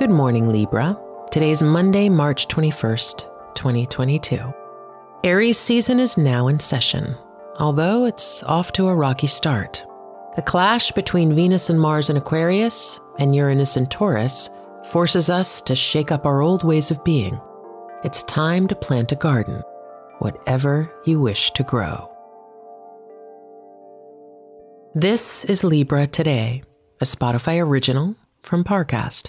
Good morning, Libra. Today's Monday, March 21st, 2022. Aries season is now in session, although it's off to a rocky start. The clash between Venus and Mars in Aquarius and Uranus in Taurus forces us to shake up our old ways of being. It's time to plant a garden, whatever you wish to grow. This is Libra Today, a Spotify original from Parcast.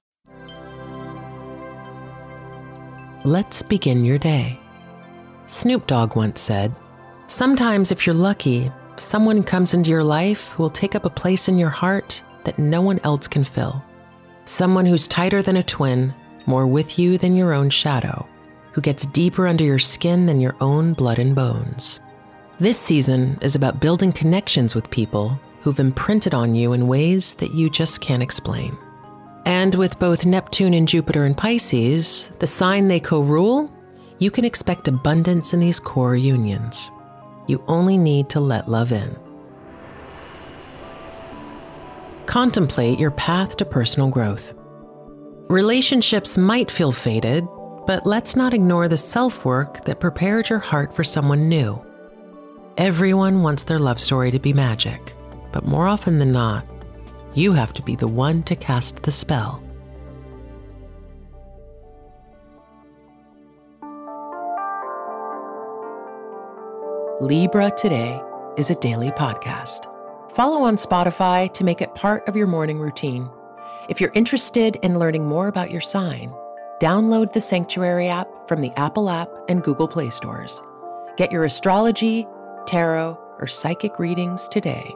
Let's begin your day. Snoop Dogg once said, Sometimes, if you're lucky, someone comes into your life who will take up a place in your heart that no one else can fill. Someone who's tighter than a twin, more with you than your own shadow, who gets deeper under your skin than your own blood and bones. This season is about building connections with people who've imprinted on you in ways that you just can't explain. And with both Neptune and Jupiter in Pisces, the sign they co rule, you can expect abundance in these core unions. You only need to let love in. Contemplate your path to personal growth. Relationships might feel faded, but let's not ignore the self work that prepared your heart for someone new. Everyone wants their love story to be magic, but more often than not, you have to be the one to cast the spell. Libra Today is a daily podcast. Follow on Spotify to make it part of your morning routine. If you're interested in learning more about your sign, download the Sanctuary app from the Apple app and Google Play stores. Get your astrology, tarot, or psychic readings today.